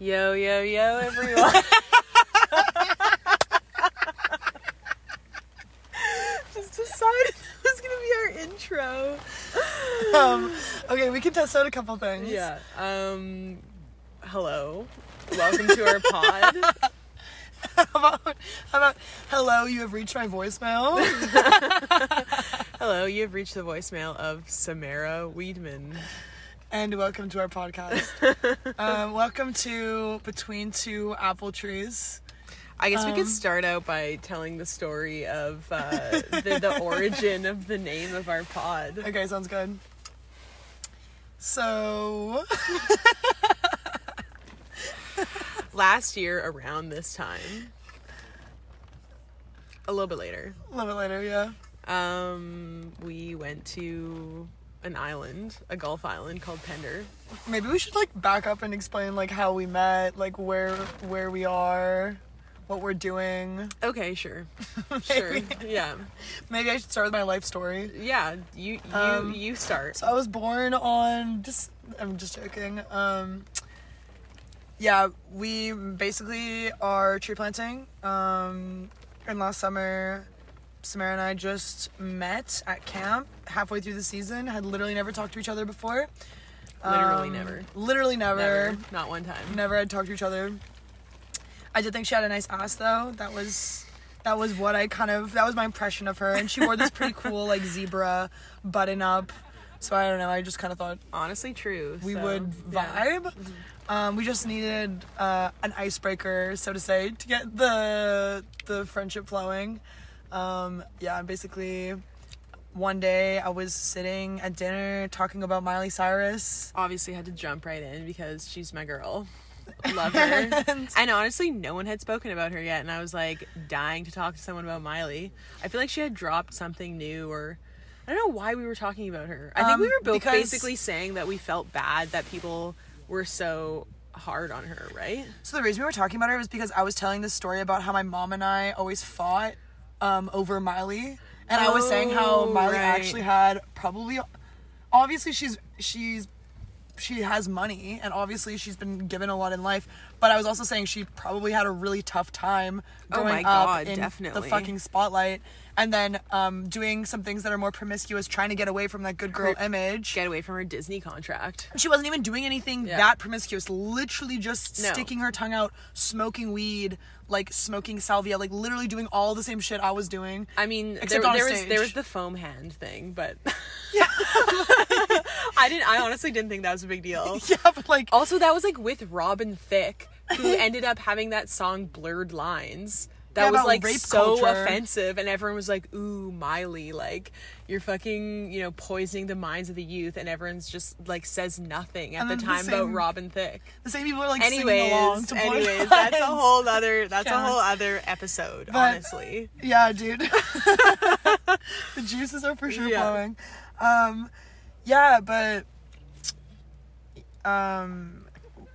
Yo, yo, yo, everyone. Just decided it was gonna be our intro. Um, okay, we can test out a couple things. Yeah. Um, hello. Welcome to our pod. How about, how about hello? You have reached my voicemail. Hello, you have reached the voicemail of Samara Weedman. And welcome to our podcast. um, welcome to Between Two Apple Trees. I guess we Um, could start out by telling the story of uh, the, the origin of the name of our pod. Okay, sounds good. So, Last year, around this time, a little bit later, a little bit later, yeah. um, we went to an island, a Gulf island called Pender. Maybe we should like back up and explain like how we met, like where where we are, what we're doing. Okay, sure, sure, yeah, Maybe I should start with my life story. yeah. You you Um, you start. So I was born on just I'm just joking. Um yeah, we basically are tree planting. Um and last summer Samara and I just met at camp halfway through the season. Had literally never talked to each other before. Literally Um, never. Literally never. Never, not one time. Never had talked to each other. I did think she had a nice ass though. That was that was what I kind of that was my impression of her. And she wore this pretty cool like zebra button up. So I don't know, I just kind of thought Honestly, true. we so, would yeah. vibe. Um, we just needed uh, an icebreaker, so to say, to get the the friendship flowing. Um, yeah, basically one day I was sitting at dinner talking about Miley Cyrus. obviously had to jump right in because she's my girl. Love her. and honestly, no one had spoken about her yet, and I was like dying to talk to someone about Miley. I feel like she had dropped something new, or I don't know why we were talking about her. I think Um, we were both basically saying that we felt bad that people were so hard on her, right? So the reason we were talking about her was because I was telling this story about how my mom and I always fought um, over Miley, and I was saying how Oh, Miley right. actually had probably, obviously she's she's she has money and obviously she's been given a lot in life, but I was also saying she probably had a really tough time Oh growing my up in definitely. the fucking spotlight, and then um, doing some things that are more promiscuous, trying to get away from that good girl Her- image. Get away from her Disney contract. She wasn't even doing anything Yeah. that promiscuous. Literally just No. sticking her tongue out, smoking weed, like smoking salvia, like literally doing all the same shit I was doing. I mean, Except there, on there was there was the foam hand thing, but yeah, I didn't. I honestly didn't think that was a big deal. Yeah, but like, Also, that was like with Robin Thicke, who ended up having that song "Blurred Lines." That Yeah, was like so culture. offensive, and everyone was like, "Ooh, Miley, like you're fucking, you know, poisoning the minds of the youth," and everyone's just like says nothing at And the then the time about Robin Thicke. the same people are like singing along Anyways, anyways, that's a whole other that's a whole other episode, But- honestly. Yeah, dude. the juices are for sure Yeah. flowing. Um, yeah, but um,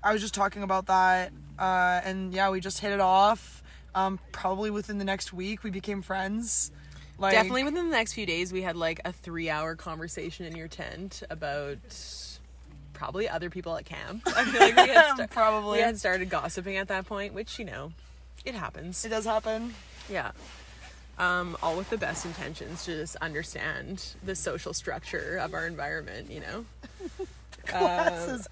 I was just talking about that, uh, and yeah, we just hit it off. Um, probably within the next week, we became friends. Like, Definitely within the next few days, we had like a three hour conversation in your tent about probably other people at camp. I feel like we had, sta- Probably. we had started gossiping at that point, which, you know, it happens. It does happen. Yeah. Um, all with the best intentions to just understand the social structure of our environment, you know? Classes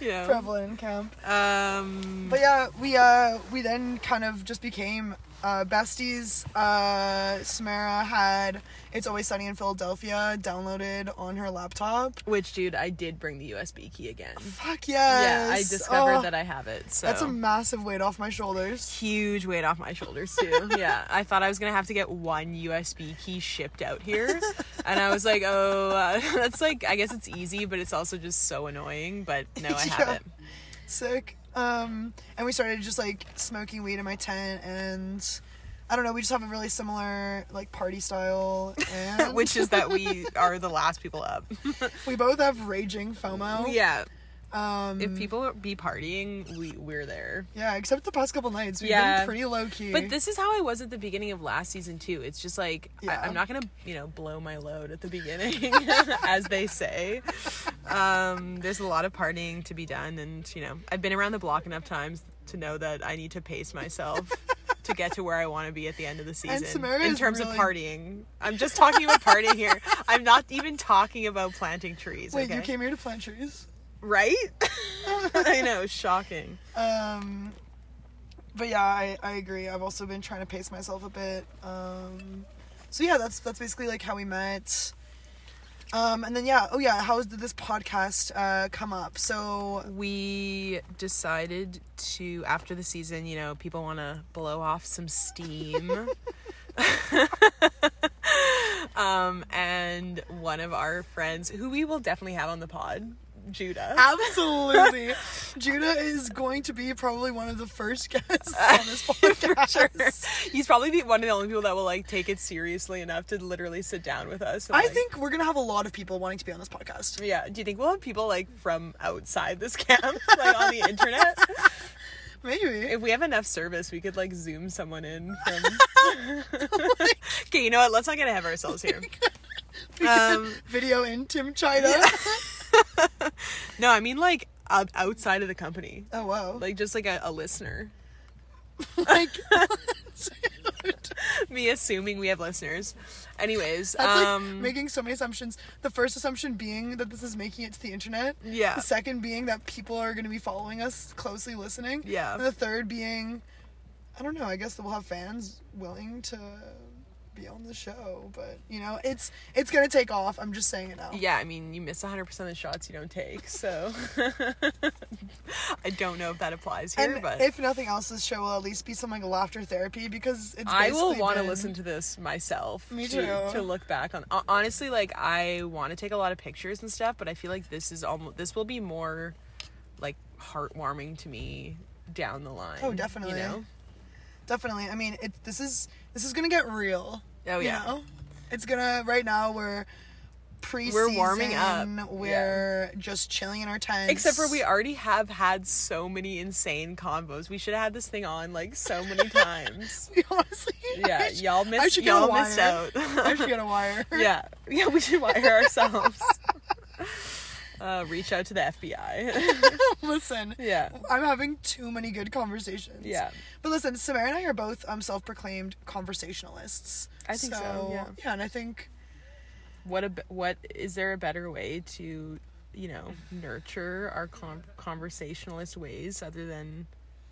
You know? prevalent in camp. Um, But yeah, we uh we then kind of just became uh besties. Uh Samara had It's Always Sunny in Philadelphia downloaded on her laptop. which, dude, I did bring the USB key again. Fuck yes. Yeah. I discovered Oh, that I have it. So That's a massive weight off my shoulders. huge weight off my shoulders too. yeah, I thought I was gonna have to get one USB key shipped out here, and I was like, oh, uh, that's like I guess it's easy, but it's also just so annoying. But no, I have Yeah. it. Sick. Um and we started just like smoking weed in my tent and I don't know, we just have a really similar like party style and Which is that we are the last people up. we both have raging FOMO. yeah, Um, If people be partying, we we're there. yeah, except the past couple nights, we've Yeah. been pretty low key. But this is how I was at the beginning of last season too. It's just like Yeah. I, I'm not gonna, you know, blow my load at the beginning, as they say. Um, there's a lot of partying to be done, and you know, I've been around the block enough times to know that I need to pace myself to get to where I want to be at the end of the season. In terms really- of partying, I'm just talking about partying here. I'm not even talking about planting trees. Wait, okay? you came here to plant trees? Right? I know, shocking. Um, but yeah, I, I agree. I've also been trying to pace myself a bit. Um, so yeah, that's that's basically like how we met. Um, and then yeah, oh yeah, how did this podcast uh, come up? So we decided to after the season you know people want to blow off some steam um and one of our friends who we will definitely have on the pod judah absolutely, Judah is going to be probably one of the first guests on this podcast. sure. he's probably the one of the only people that will like take it seriously enough to literally sit down with us and, I like- think we're gonna have a lot of people wanting to be on this podcast. yeah do you think we'll have people like from outside this camp like on the internet Maybe. If we have enough service, we could like zoom someone in from. okay, you know what? Let's not get ahead of ourselves here. Um, Video in Tim China. No, I mean like out- outside of the company, Oh wow. like just like a, a listener. Like, Me assuming we have listeners. Anyways, That's um, like making so many assumptions. The first assumption being that this is making it to the internet. Yeah. The second being that people are going to be following us closely listening. Yeah. And the third being, I don't know. I guess that we'll have fans willing to be on the show, but you know, it's it's gonna take off. I'm just saying it now. yeah, I mean, you miss 100% of the shots you don't take, so I don't know if that applies here, And but if nothing else, this show will at least be some like laughter therapy because it's. I will want to been- listen to this myself. Me too. To look back on, honestly, like I want to take a lot of pictures and stuff, but I feel like this is almost this will be more like heartwarming to me down the line. Oh, definitely. You know? Definitely. I mean, it. This is this is gonna get real. Oh, you yeah. know? It's gonna. Right now, we're pre. We're warming up. We're just chilling in our tents. Except for we already have had so many insane combos. We should have had this thing on like so many times. We honestly. Yeah, should- y'all I missed. should get a Y'all missed out. I should get a wire. yeah, yeah, we should wire ourselves. uh, reach out to the FBI. listen. yeah, I'm having too many good conversations. yeah. But listen, Samara and I are both um, self-proclaimed conversationalists. I think so, yeah. Yeah, and I think what a what is there a better way to you know nurture our con- conversationalist ways other than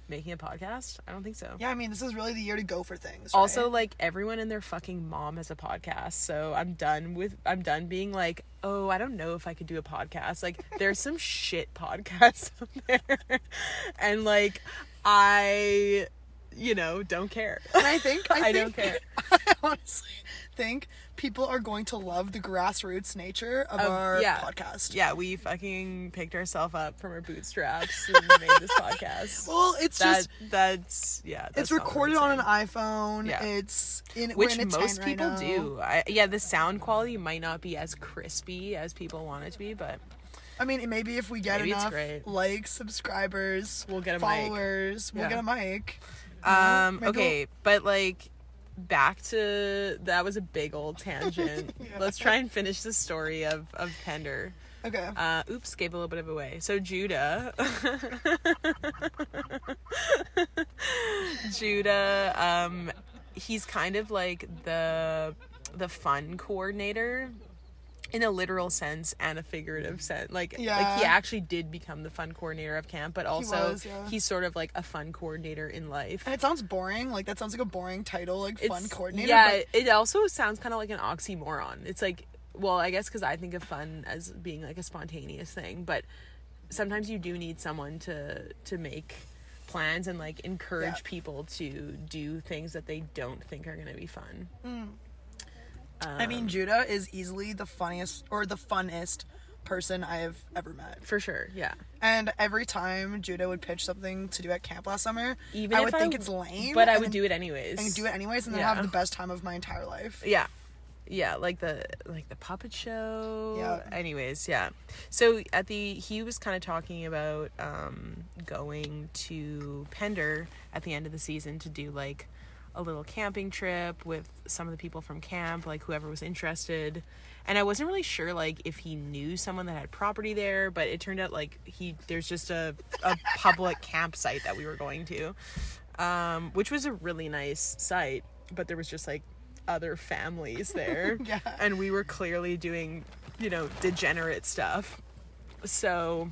making a podcast i don't think so yeah, I mean, this is really the year to go for things. also like everyone and their fucking mom has a podcast so i'm done with i'm done being like oh i don't know if i could do a podcast like there's some shit podcasts out there and like i you know don't care And I think I, I don't care. I honestly think people are going to love the grassroots nature of Of- our yeah. podcast. yeah we fucking picked ourselves up from our bootstraps and made this podcast Well, it's that just that's yeah it's that's what recorded on an iPhone. Yeah. It's in which in most right people now. do I, yeah the sound quality might not be as crispy as people want it to be but I mean, maybe if we get Maybe enough likes, subscribers, We'll get a mic. followers, we'll Yeah. get a mic. Um okay but like back to that was a big old tangent. Yeah. let's try and finish the story of of pender. Okay. uh oops gave a little bit of away. So judah. Judah um he's kind of like the the fun coordinator in a literal sense and a figurative sense like like he actually did become the fun coordinator of camp but also was, yeah. he's sort of like a fun coordinator in life and it sounds boring. Like that sounds like a boring title, like fun coordinator. Yeah, but it also sounds kind of like an oxymoron. It's like, well, I guess because I think of fun as being like a spontaneous thing, but sometimes you do need someone to to make plans and like encourage Yeah. people to do things that they don't think are going to be fun. I Um, mean, Judah is easily the funniest or the funnest person I have ever met. For sure, yeah. And every time Judah would pitch something to do at camp last summer, Even I would I think w- it's lame, but I would then- do it anyways. and do it anyways, and then Yeah. have the best time of my entire life. Yeah, yeah like the like the puppet show Yeah. anyways yeah so at the he was kind of talking about um going to pender at the end of the season to do like a little camping trip with some of the people from camp like whoever was interested. And i wasn't really sure like if he knew someone that had property there but it turned out like he there's just a, a public campsite that we were going to um which was a really nice site but there was just like other families there. Yeah. and we were clearly doing you know degenerate stuff. So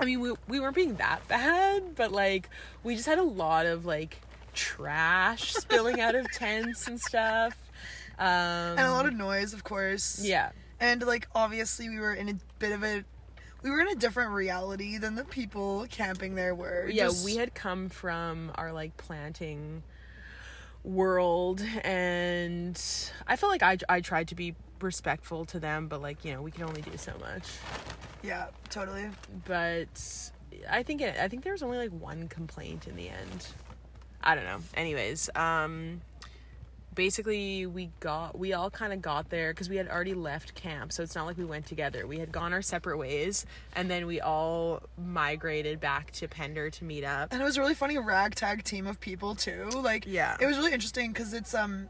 i mean we, we weren't being that bad but like we just had a lot of like trash spilling out of tents and stuff um and a lot of noise, of course. yeah And like obviously we were in a bit of a we were in a different reality than the people camping there were. yeah Just- we had come from our like planting world and i felt like i, I tried to be respectful to them but like you know we can only do so much Yeah, totally. but I think it, I think there was only like one complaint in the end. I don't know. Anyways, um basically we got we all kind of got there cuz we had already left camp. So it's not like we went together. We had gone our separate ways and then we all migrated back to Pender to meet up. And it was a really funny ragtag team of people too. Like Yeah. it was really interesting because it's um,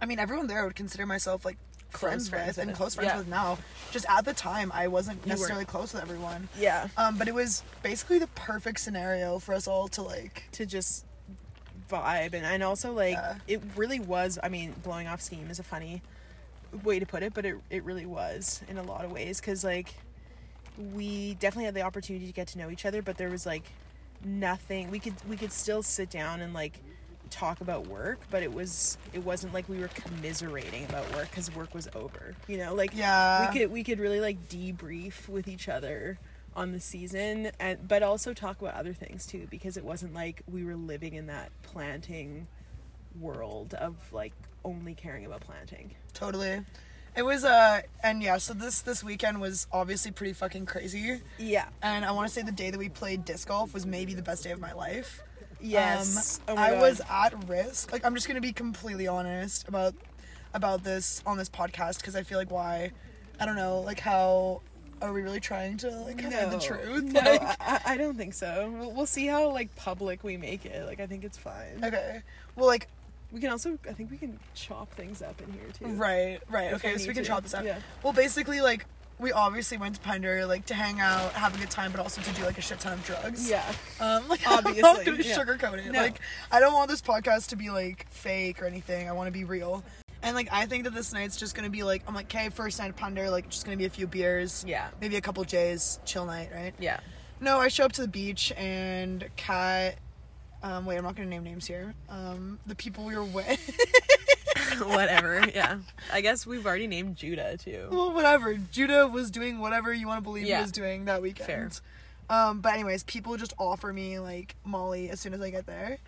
I mean everyone there I would consider myself like friends, friends with and close friends Yeah. with now. Just at the time I wasn't necessarily close with everyone. Yeah. Um, but it was basically the perfect scenario for us all to like. to just vibe and, and also like Yeah. it really was i mean blowing off steam is a funny way to put it but it, it really was in a lot of ways because like we definitely had the opportunity to get to know each other but there was like nothing we could we could still sit down and like talk about work but it was it wasn't like we were commiserating about work because work was over you know like Yeah. we could we could really like debrief with each other on the season and but also talk about other things too because it wasn't like we were living in that planting world of like only caring about planting Totally. It was uh and yeah, so this this weekend was obviously pretty fucking crazy. yeah And I want to say the day that we played disc golf was maybe the best day of my life. yes Um, oh I God. was at risk. Like I'm just going to be completely honest about about this on this podcast because I feel like why I don't know, like how are we really trying to like hide the truth? no Like I, I- don't think so we'll, we'll see how like public we make it like i think it's fine okay. Well, like we can also i think we can chop things up in here too right, right. Okay, so we can to. chop this up. Yeah. Well, basically like we obviously went to Pender like to hang out, have a good time, but also to do like a shit ton of drugs. yeah Um, like, I'm Obviously, not gonna yeah. sugarcoat it. No. Like, I don't want this podcast to be like fake or anything. I want to be real. And like, I think that this night's just gonna be like, I'm like, okay, first night of Pender, like, just gonna be a few beers, yeah maybe a couple J's, chill night, right? yeah No, I show up to the beach and Kat. Um, wait, I'm not gonna name names here. Um, the people we were with. whatever yeah i guess we've already named judah too well, whatever. Judah was doing whatever you want to believe Yeah. he was doing that weekend. Fair. Um, but anyways, people just offer me like Molly as soon as I get there,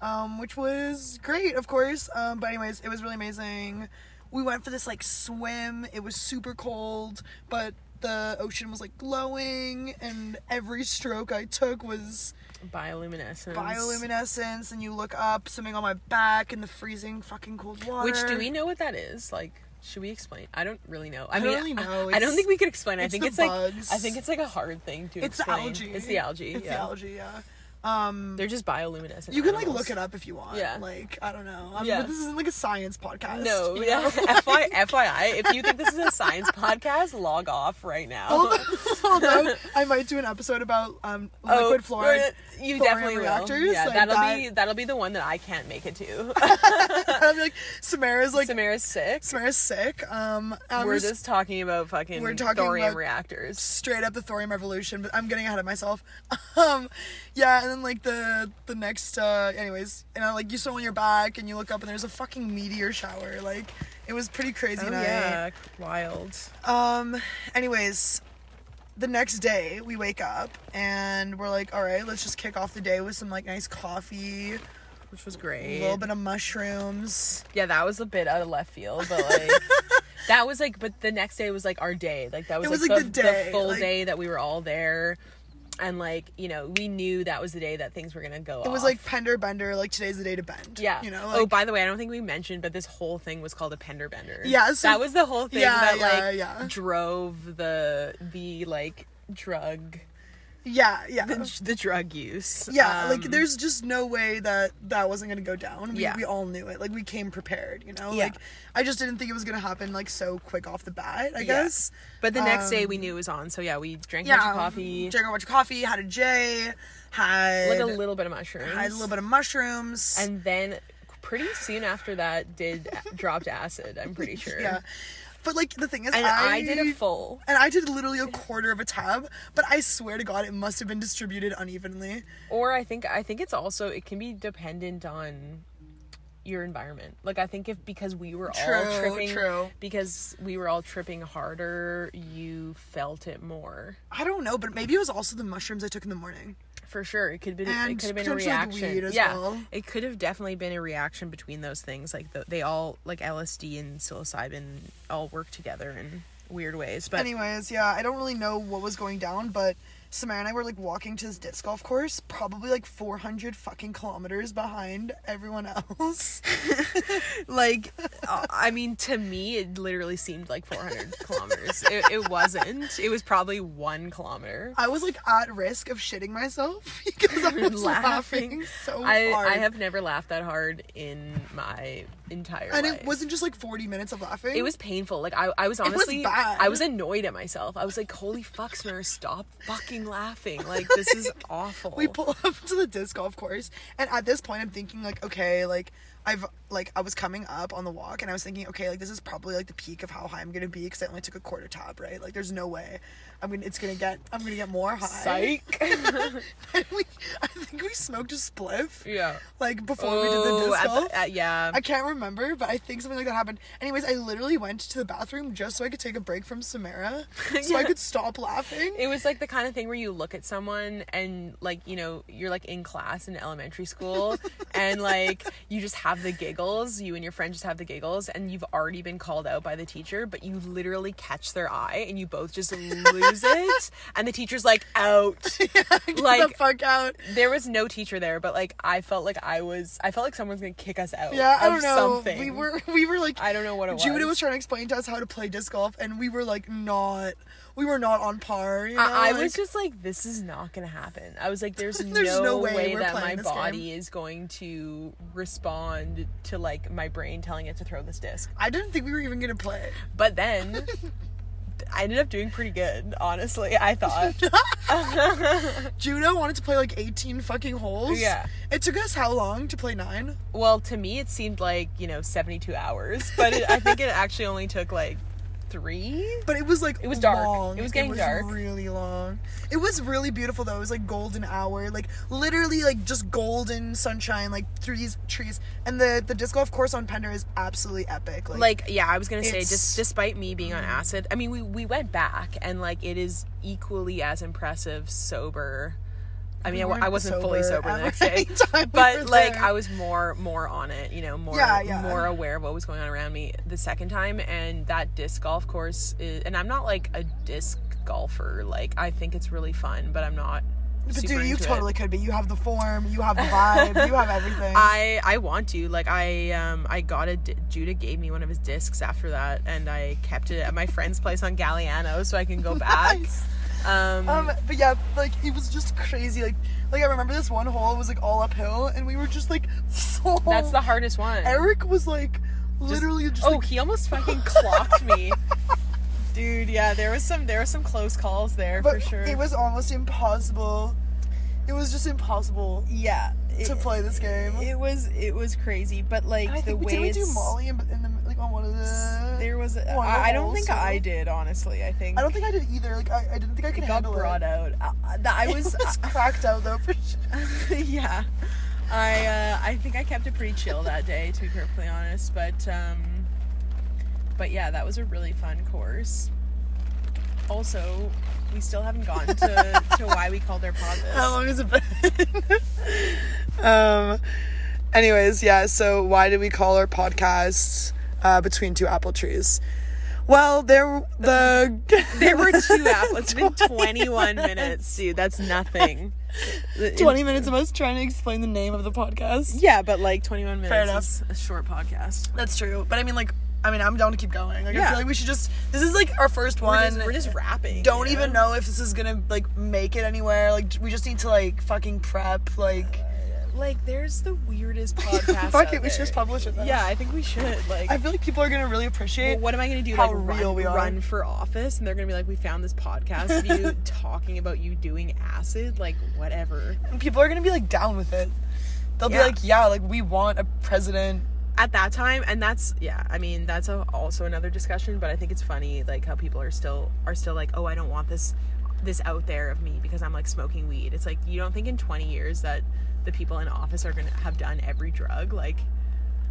um, which was great, of course. Um, but anyways, it was really amazing. We went for this like swim. It was super cold, but the ocean was like glowing, and every stroke I took was bioluminescence bioluminescence. And you look up, swimming on my back in the freezing fucking cold water. Which do we know what that is? Like, should we explain? I don't really know. I, I mean, don't really know. I, I don't think we could explain. I think it's like. I think it's like a hard thing to It's the explain. algae. It's the algae. It's yeah. the algae. Yeah. Um, They're just bioluminescent. You can like look it up if you want. Yeah. Like I don't know. I'm, Yeah. but this isn't like a science podcast. No, you yeah. FY, FYI, if you think this is a science podcast, log off right now. Although, although I might do an episode about um Oh, liquid fluoride. You thorium definitely will. reactors, Yeah, like that'll that. be that'll be the one that I can't make it to. I'm like Samara's like Samara's sick. Samara's sick. Um, We're just just talking about fucking We're talking thorium about- reactors. straight up the thorium revolution, but I'm getting ahead of myself. Um, yeah, and then like the the next, uh, anyways, and i like you swim on your back and you look up and there's a fucking meteor shower. Like it was pretty crazy Oh night. yeah, wild. Um, anyways, the next day we wake up and we're like, all right, let's just kick off the day with some like nice coffee, Which was great. a little bit of mushrooms. Yeah, that was a bit out of left field, but like that was like but the next day was like our day. Like that was, It was, like, like, the, the day, full like- day that we were all there. And like you know we knew that was the day that things were gonna go It was like Pender Bender, like today's the day to bend. yeah You know? oh by the way i don't think we mentioned but this whole thing was called a pender bender Yeah, so- that was the whole thing Yeah, that yeah, like yeah. drove the the like drug yeah, yeah. the, the drug use yeah, like Um, there's just no way that that wasn't gonna go down. We, Yeah. we all knew it. Like we came prepared, you know. Yeah. Like I just didn't think it was gonna happen like so quick off the bat. I Yeah. guess. but the next day um, we knew it was on so yeah we drank a bunch of coffee Drank a bunch of coffee. Had a J. Had like a little bit of mushrooms had a little bit of mushrooms. and then pretty soon after that did dropped acid i'm pretty sure yeah. But like the thing is, and I, did a full And I did literally a quarter of a tab, but I swear to God, it must have been distributed unevenly. or i think i think it's also it can be dependent on your environment like i think if because we were all tripping true. because we were all tripping harder you felt it more I don't know, but maybe it was also the mushrooms I took in the morning. For sure. It could be it And could have been a reaction. yeah well. it could have definitely been a reaction between those things. Like the, they all like lsd and psilocybin all work together in weird ways but Anyways, yeah, I don't really know what was going down, but Samara and I were like walking to this disc golf course, probably like 400 fucking kilometers behind everyone else. like i mean to me it literally seemed like 400 kilometers it, it wasn't it was probably one kilometer I was like at risk of shitting myself because I was laughing, so I, hard. I have never laughed that hard in my entire and life. it wasn't just like 40 minutes of laughing. it was painful. Like i, I was was honestly bad. i was annoyed at myself. I was like holy fuck Samara, stop fucking laughing. Like this is awful. We pull up to the disc golf course and at this point i'm thinking like okay like i've like i was coming up on the walk and i was thinking okay like this is probably like the peak of how high i'm gonna be because i only took a quarter tab right? Like there's no way i'm gonna it's gonna get i'm gonna get more high. Psych. We i think we smoked a spliff. Yeah. Like before we did the oh disc at golf. the, at, yeah. I can't remember, but I think something like that happened. Anyways, I literally went to the bathroom just so I could take a break from Samara, so I could stop laughing. It was like the kind of thing where you look at someone and like, you know, you're like in class in elementary school and like you just have the giggles, you and your friend just have the giggles and you've already been called out by the teacher, but you literally catch their eye and you both just lose it and the teacher's like out. Get like the fuck out. there was no teacher there, but like I felt like I was I felt like someone's to kick us out. Yeah, I don't know. Something. We were we were like I don't know what it Judah was. was trying to explain to us how to play disc golf, and we were like not. We were not on par. You know? I, I was just like, this is not gonna happen. I was like, there's, There's no, no way, way that my body is going to respond to like my brain telling it to throw this disc. I didn't think we were even gonna play. But then I ended up doing pretty good, honestly. I thought. Judah wanted to play like 18 fucking holes. Yeah. It took us how long to play nine? well, to me, it seemed like you know 72 hours, but it, I think it actually only took like three. But it was like It was dark. long. It was getting dark. Really long. It was really beautiful though. It was like golden hour, like literally like just golden sunshine, like through these trees. And the the disc golf course on Pender is absolutely epic. Like, like yeah i was gonna say just despite me being on acid i mean we, we went back and like it is equally as impressive sober i mean I, I wasn't fully sober the next day time we but like there. i was more more on it you know more Yeah, yeah. more aware of what was going on around me the second time and that disc golf course is, and i'm not like a disc golfer like i think it's really fun but i'm not But dude, you into it. totally could be. You have the form, you have the vibe, you have everything. I I want to like I um I got a di- Judah gave me one of his discs after that and I kept it at my friend's place on Galiano so I can go back. Nice. Um, Um, but yeah, like it was just crazy. Like, like I remember this one hole was like all uphill, and we were just like, so. that's the hardest one. Eric was like, literally just. oh, like, he almost fucking clocked me. Dude, yeah, there was some there was some close calls there but for sure. it was almost impossible. It was just impossible yeah, to it, play this game. it was it was crazy, but like the we way did we do Molly in, in the on one of the. there was a, I, I don't think I did honestly. I think I don't think I did either. Like I, I didn't think I could it got handle brought it. out. I, I It was was cracked out though for sure. yeah. I uh, I think I kept it pretty chill that day, to be perfectly honest. But um, but yeah, that was a really fun course. Also, we still haven't gotten to, to why we called our pod this. How long has it been? um. Anyways, yeah. So why did we call our podcast uh, "Between Two Apple Trees"? Well, there the There were two apples. It's been 21 minutes, dude. That's nothing. 20 minutes of us trying to explain the name of the podcast. Yeah, but like 21 minutes Fair enough. is a short podcast. That's true. But I mean, like, I mean, I'm down to keep going. Like, I Yeah. feel like we should just. This is like our first We're one. just, we're just rapping. Don't you even know if this is gonna like make it anywhere. Like, we just need to like fucking prep. Like, Like, there's the weirdest podcast. fuck it, we should just publish it. Then. Yeah, I think we should. Like, I feel like people are gonna really appreciate. well, what am I gonna do? how like, real run, we are. run for office, and they're gonna be like, "We found this podcast of you talking about you doing acid." Like, whatever. and people are gonna be like down with it. They'll Yeah. be like, yeah, like we want a president. at that time and that's yeah i mean that's a, also another discussion but i think it's funny like how people are still are still like oh i don't want this this out there of me because i'm like smoking weed it's like you don't think in 20 years that the people in office are gonna have done every drug like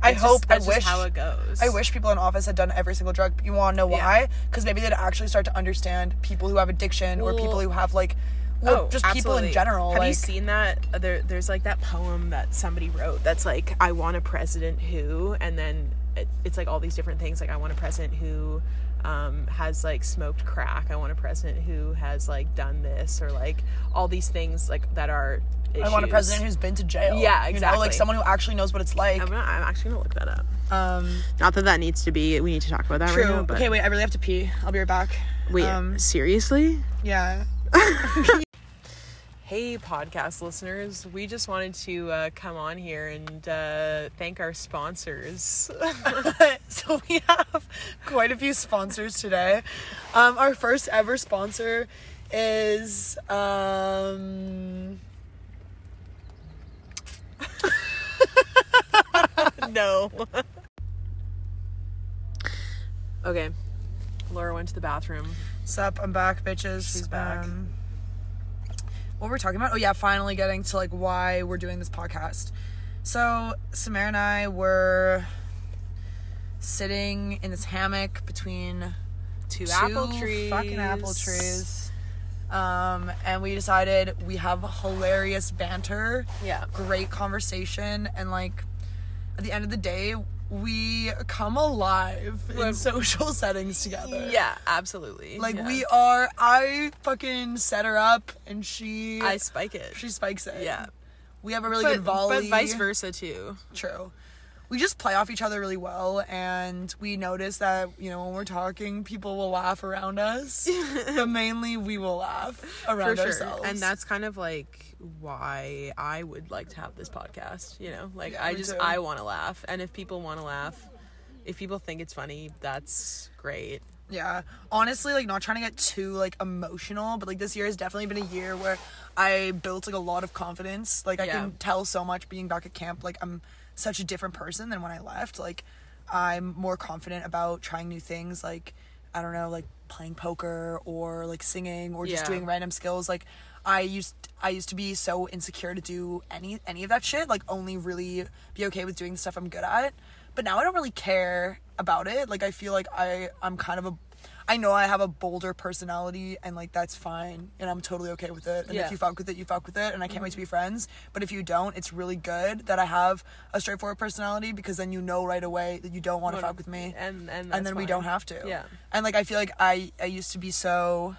I hope. just, I wish. how it goes I wish people in office had done every single drug. But you want to know why? Because maybe they'd actually start to understand people who have addiction or people who have like, or just people in general. Have like, you seen that? Uh, There, there's like that poem that somebody wrote that's like, I want a president who, and then it, it's like all these different things. Like, I want a president who um, has like smoked crack. I want a president who has like done this, or like all these things like that are. I want a president who's been to jail. Yeah, You know, like someone who actually knows what it's like. I'm, gonna, I'm actually gonna look that up. Um, Not that that needs to be. We need to talk about that true. right now. But okay, wait. I really have to pee. I'll be right back. wait. Um, seriously? yeah. Hey, podcast listeners. We just wanted to uh, come on here and uh, thank our sponsors. so we have quite a few sponsors today. Um, our first ever sponsor is um, no. okay. Laura went to the bathroom. Sup, I'm back, bitches. She's back. Um, what were we talking about? Oh yeah, finally getting to like why we're doing this podcast. So Samara and I were sitting in this hammock between Two, two apple trees. fucking apple trees. Um, and we decided we have hilarious banter, Yeah. great conversation, and like at the end of the day, we come alive in social settings together. Yeah, absolutely. Like Yeah. we are I fucking set her up and she I spike it. she spikes it. yeah. We have a really But, good volley. but vice versa too. True. We just play off each other really well and we notice that, you know, when we're talking, people will laugh around us. but mainly we will laugh around For sure. ourselves. And that's kind of like why I would like to have this podcast, you know? Like Yeah, I just too. I want to laugh and if people want to laugh, if people think it's funny, that's great. Yeah. Honestly, like not trying to get too like emotional, but like this year has definitely been a year where I built like a lot of confidence. Like I Yeah. can tell so much being back at camp. Like I'm such a different person than when I left. Like I'm more confident about trying new things like I don't know, like playing poker or like singing or just Yeah. doing random skills. Like I used I used to be so insecure to do any any of that shit. Like only really be okay with doing the stuff I'm good at. But now I don't really care about it. Like I feel like I I'm kind of a I know I have a bolder personality and like that's fine and I'm totally okay with it. And Yeah. if you fuck with it, you fuck with it and I can't wait to mm-hmm. be friends. But if you don't, it's really good that I have a straightforward personality because then you know right away that you don't want to fuck with me And and and then we don't have to. Yeah. And like I feel like I I used to be so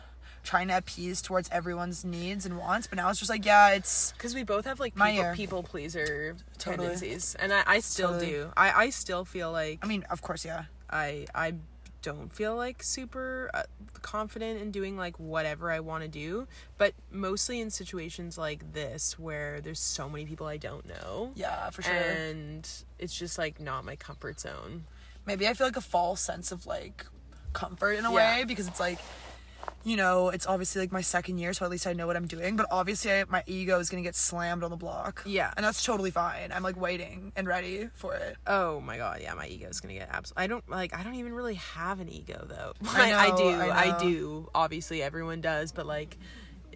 trying to appease towards everyone's needs and wants, but now it's just like yeah, it's Because we both have like My people, people pleaser Totally. tendencies, and I, I still Totally. do. I, I still feel like I mean, of course, yeah. I I don't feel like super uh, confident in doing like whatever I want to do, but mostly in situations like this where there's so many people I don't know. Yeah, for sure. And it's just like not my comfort zone. Maybe I feel like a false sense of like comfort in a Yeah. way because it's like you know, it's obviously like my second year, so at least I know what I'm doing. But obviously, I, my ego is gonna get slammed on the block. Yeah. and that's totally fine. I'm like waiting and ready for it. Oh my god, yeah, my ego is gonna get absolutely. I don't like. I don't even really have an ego though. I I, I do. I I, do. Obviously, everyone does, but like,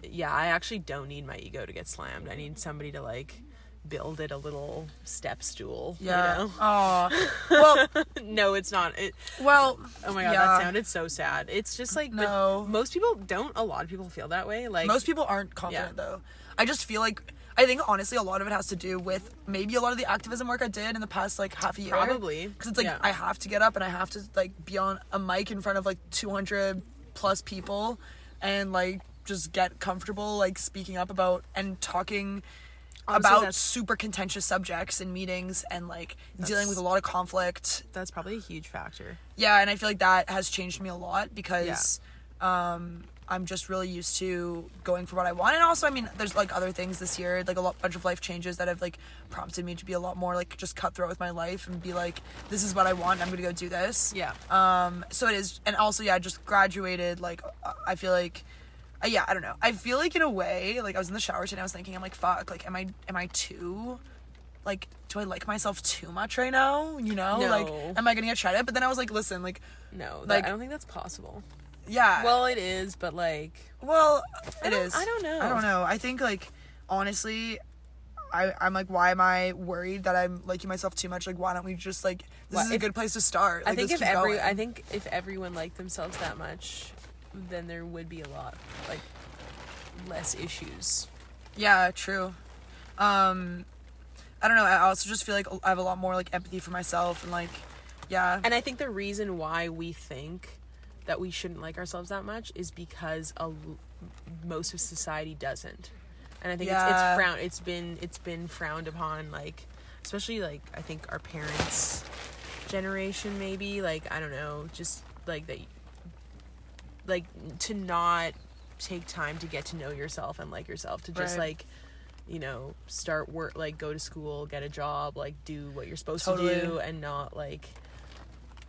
yeah, I actually don't need my ego to get slammed. I need somebody to like builded a little step stool. Yeah. You know? Oh. Well, no, it's not. It, well. oh my god, yeah. that sounded so sad. It's just like, No. most people don't. A lot of people feel that way. Like Most people aren't confident though. I just feel like I think honestly a lot of it has to do with maybe a lot of the activism work I did in the past like half a year. Probably. Because it's like Yeah. I have to get up and I have to like be on a mic in front of like 200 plus people and like just get comfortable like speaking up about and talking Honestly, about super contentious subjects in meetings and like dealing with a lot of conflict. that's probably a huge factor. Yeah, and I feel like that has changed me a lot because um I'm just really used to going for what I want. And also, I mean, there's like other things this year, like a lot bunch of life changes that have like prompted me to be a lot more like just cutthroat with my life and be like, this is what I want. I'm gonna go do this. Yeah. Um. So it is, and also, yeah, I just graduated. Like, I feel like. Uh, yeah, I don't know. I feel like in a way, like I was in the shower today, I was thinking, I'm like, fuck, like, am I, am I too, like, do I like myself too much right now? You know, like, am I gonna get shredded? But then I was like, listen, like, No, that, Like- I don't think that's possible. yeah, Well, it is, but like, Well, I it don't- is. I don't know. I don't know. I think like honestly, I I'm like, why am I worried that I'm liking myself too much? Like, why don't we just like this Well, is a if- good place to start? I think if every, going. I think if everyone liked themselves that much, then there would be a lot like less issues. yeah, true. Um, I don't know. I also just feel like I have a lot more like empathy for myself and like, yeah, And I think the reason why we think that we shouldn't like ourselves that much is because a most of society doesn't. And I think it's, it's frowned. It's been it's been frowned upon, like especially like I think our parents' generation, maybe like I don't know, just like that, like to not take time to get to know yourself and like yourself to just Right. like you know start work like go to school get a job like do what you're supposed Totally. to do and not like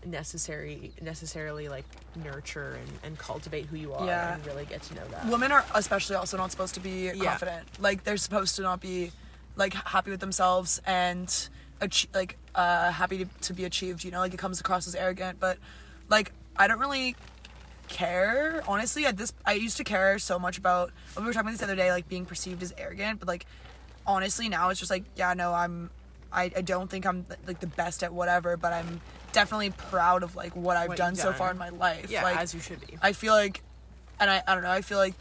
necessary necessarily like nurture and, and cultivate who you are Yeah. and really get to know that women are especially also not supposed to be Yeah. confident. Like they're supposed to not be like happy with themselves and ach- like uh happy to, to be achieved, you know? Like it comes across as arrogant, but like I don't really care honestly at this I used to care so much about we were talking about this the other day like being perceived as arrogant, but like honestly now it's just like yeah, no, I'm I, I don't think I'm like the best at whatever, but I'm definitely proud of like what I've What done you've so far in my life. yeah like, as you should be I feel like, and I, I don't know. I feel like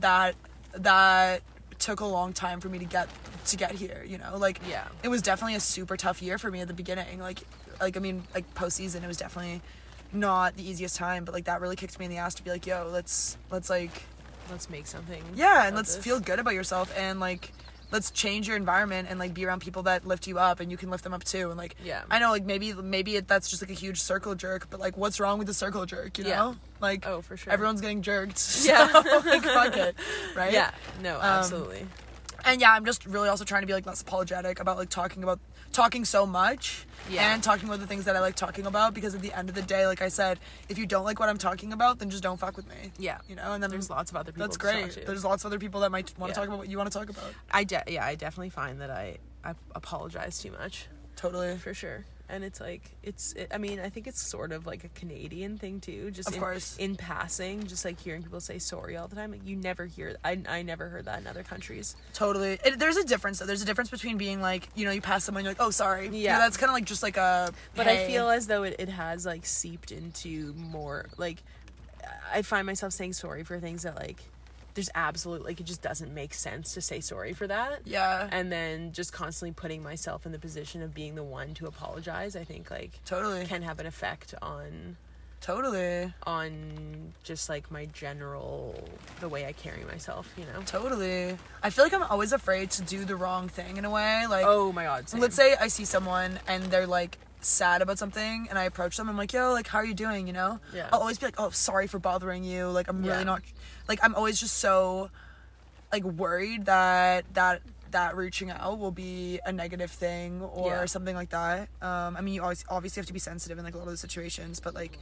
that that took a long time for me to get to get here. You know, like Yeah. it was definitely a super tough year for me at the beginning. Like, like I mean, like postseason, it was definitely not the easiest time. But like that really kicked me in the ass to be like, yo, let's let's like let's make something yeah, and let's this. feel good about yourself and like let's change your environment and like be around people that lift you up and you can lift them up too and like Yeah. I know like maybe maybe it, that's just like a huge circle jerk but like what's wrong with the circle jerk you Yeah. know like oh for sure everyone's getting jerked so, Yeah. like fuck it right yeah no Um, absolutely and yeah i'm just really also trying to be like less apologetic about like talking about talking so much Yeah. and talking about the things that i like talking about because at the end of the day like i said if you don't like what i'm talking about then just don't fuck with me yeah you know and then there's lots of other people that's great to. there's lots of other people that might want to Yeah. talk about what you want to talk about I de- yeah, I definitely find that I I apologize too much totally for sure. And it's like it's it, I mean, I think it's sort of like a Canadian thing too, just Of in, course. in passing, just like hearing people say sorry all the time. Like you never hear I I never heard that in other countries. Totally. It, there's a difference though. There's a difference between being like, you know, you pass someone, you're like, oh, sorry. You Yeah. know, that's kind of like just like a. But I feel as though it, it has like seeped into more like I find myself saying sorry for things that like there's absolute like it just doesn't make sense to say sorry for that. Yeah. And then just constantly putting myself in the position of being the one to apologize, I think like totally. can have an effect on Totally. on just like my general the way I carry myself, you know. Totally. I feel like I'm always afraid to do the wrong thing in a way. Like, Oh my god. same. let's say I see someone and they're like sad about something and I approach them. I'm like, yo, like, how are you doing? You know? Yeah. I'll always be like, oh, sorry for bothering you. Like, I'm Yeah. really not. Like, I'm always just so, like, worried that that that reaching out will be a negative thing or Yeah. something like that. Um, I mean, you always obviously have to be sensitive in like a lot of the situations, but like,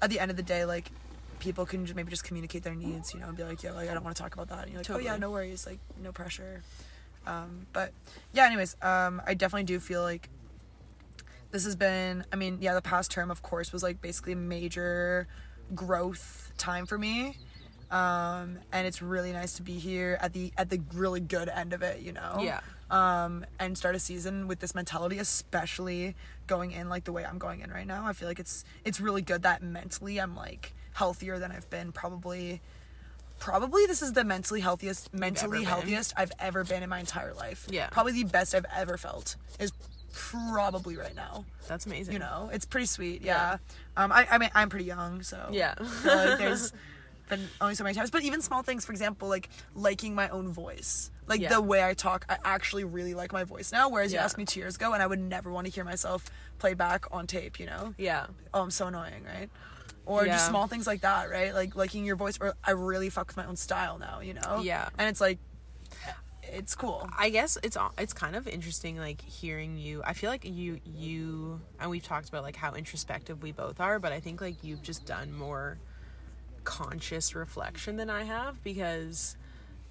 at the end of the day, like. People can ju- maybe just communicate their needs, you know, and be like, "Yo, like I don't want to talk about that." And you're like, "Oh yeah, no worries, like no pressure." Um, but yeah, anyways, um, I definitely do feel like this has been i mean yeah the past term of course was like basically a major growth time for me Um, and it's really nice to be here at the at the really good end of it, you know. Yeah. Um, and start a season with this mentality, especially going in like the way I'm going in right now. I feel like it's it's really good that mentally I'm like healthier than I've been probably probably this is the mentally healthiest mentally healthiest I've ever been in my entire life. Yeah. Probably the best I've ever felt is probably right now. That's amazing. You know, it's pretty sweet. Yeah. Um, I, I mean, I'm pretty young, so Yeah. Like there's been only so many times, but even small things, for example, like liking my own voice, like Yeah. the way I talk, I actually really like my voice now. Whereas you asked me two years ago, and I would never want to hear myself play back on tape. You know? Yeah. Oh, I'm so annoying, right? Or Yeah. just small things like that, right? Like liking your voice, or I really fuck with my own style now. You know? Yeah. And it's like, it's cool. I guess it's it's kind of interesting like hearing you. I feel like you you and we've talked about like how introspective we both are, but I think like you've just done more conscious reflection than I have because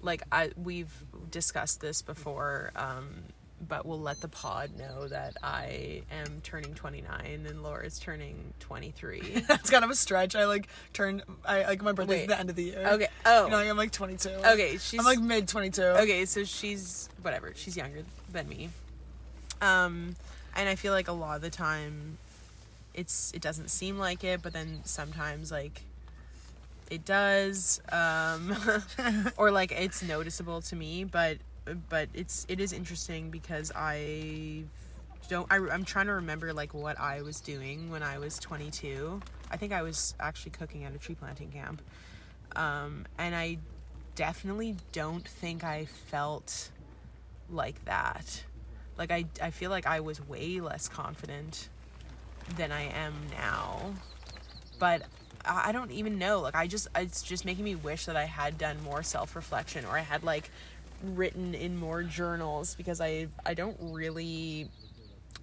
like I we've discussed this before um but we'll let the pod know that I am turning 29 and Laura's turning 23. That's kind of a stretch. I like turned. I like my birthday's Wait. at the end of the year. Okay. Oh. You know, like, I'm like 22. okay, she's I'm like mid 22. okay so she's whatever she's younger than me um and i feel like a lot of the time it's it doesn't seem like it but then sometimes like it does um or like it's noticeable to me but but it's it is interesting because i don't I, i'm trying to remember like what i was doing when i was 22 i think i was actually cooking at a tree planting camp um and i definitely don't think I felt like that. Like I I feel like I was way less confident than I am now. But I don't even know. Like I just it's just making me wish that I had done more self-reflection or I had like written in more journals because I I don't really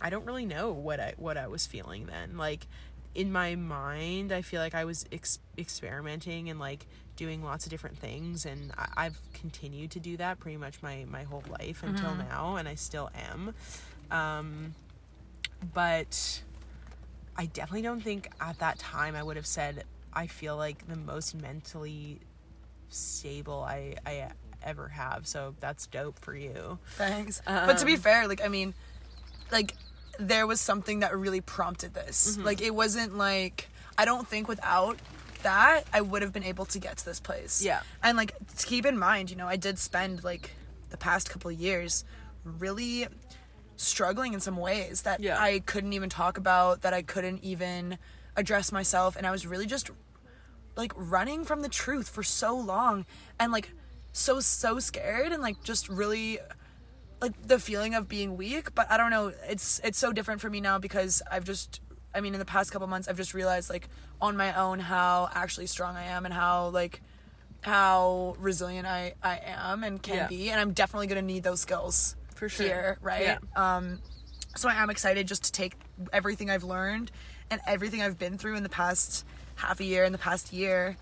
I don't really know what I what I was feeling then. Like in my mind, I feel like I was ex- experimenting and like doing lots of different things, and I- I've continued to do that pretty much my my whole life until now, and I still am. Um, but I definitely don't think at that time I would have said I feel like the most mentally stable I I ever have. So that's dope for you. Thanks. but to be Um, fair, like I mean, like there was something that really prompted this. Mm-hmm. Like it wasn't like I don't think without that I would have been able to get to this place. Yeah. And like to keep in mind, you know, I did spend like the past couple of years really struggling in some ways that Yeah. I couldn't even talk about, that I couldn't even address myself and I was really just like running from the truth for so long and like so so scared and like just really like the feeling of being weak but i don't know it's it's so different for me now because i've just i mean in the past couple months i've just realized like on my own how actually strong i am and how like how resilient i i am and can Yeah. be and i'm definitely going to need those skills For sure. here right Yeah. um so i am excited just to take everything i've learned and everything i've been through in the past half a year in the past year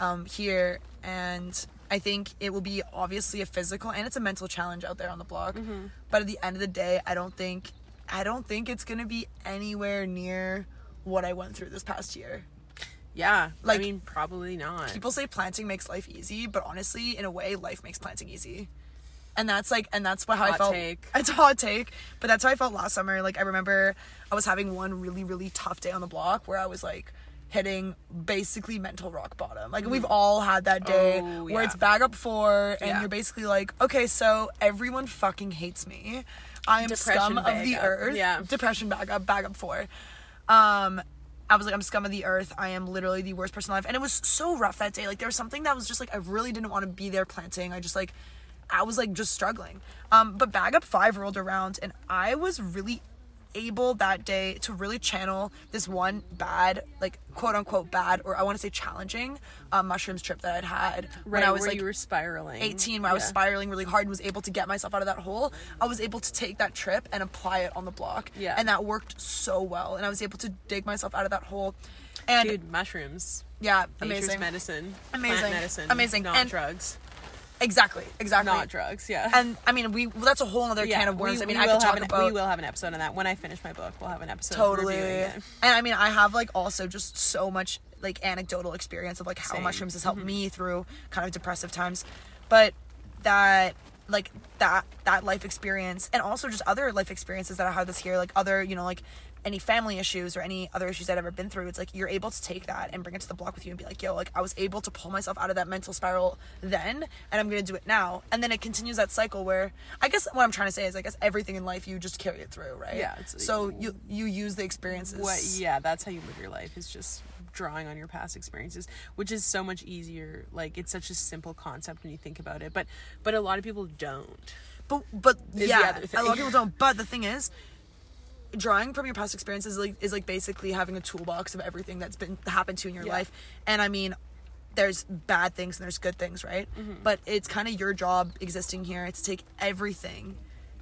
um here and I think it will be obviously a physical and it's a mental challenge out there on the block. Mm-hmm. But at the end of the day, I don't think I don't think it's gonna be anywhere near what I went through this past year. Yeah, Like- I mean probably not. People say planting makes life easy, but honestly, in a way, life makes planting easy. And that's like, and that's what how I felt. take. It's a hot take, but that's how I felt last summer. Like I remember, I was having one really, really tough day on the block where I was like hitting basically mental rock bottom. Like we've all had that day Oh, where yeah. it's bag up four, and Yeah. you're basically like, okay, so everyone fucking hates me. I am Depression scum of the up. earth. Yeah. Depression bag up, bag up four. Um, I was like, I'm scum of the earth. I am literally the worst person alive. And it was so rough that day. Like there was something that was just like I really didn't want to be there planting. I just like I was like just struggling. Um, but bag up five rolled around and I was really able that day to really channel this one bad, like quote unquote bad, or I want to say challenging um, mushrooms trip that I'd had when I was like you were spiraling. 18 where I was spiraling really hard and was able to get myself out of that hole, I was able to take that trip and apply it on the block. Yeah. And that worked so well. And I was able to dig myself out of that hole. And Dude, mushrooms. yeah, Nature's amazing. medicine. Amazing. Medicine. Amazing. Not And- drugs. Exactly. Exactly. Not drugs. Yeah. And I mean, we well, that's a whole other yeah, can of worms. we- I mean, I will could talk have an, about We will have an episode on that when I finish my book. We'll have an episode totally. And. I mean, I have like also just so much like anecdotal experience of like how Same. mushrooms has helped mm-hmm. me through kind of depressive times but that like that that life experience and also just other life experiences that I had this year like other you know like any family issues or any other issues I'd ever been through it's like you're able to take that and bring it to the block with you and be like yo like I was able to pull myself out of that mental spiral then and I'm gonna do it now. And then it continues that cycle where I guess what I'm trying to say is I guess everything in life you just carry it through right? Yeah, so you you use the experiences. What yeah that's how you live your life is just drawing on your past experiences which is so much easier. Like it's such a simple concept when you think about it but but a lot of people don't. But but yeah, a lot of people don't. But the thing is, drawing from your past experiences is like is like basically having a toolbox of everything that's been happened to you in your Yeah. life. And I mean, there's bad things and there's good things, right? Mm-hmm. But it's kind of your job existing here to take everything,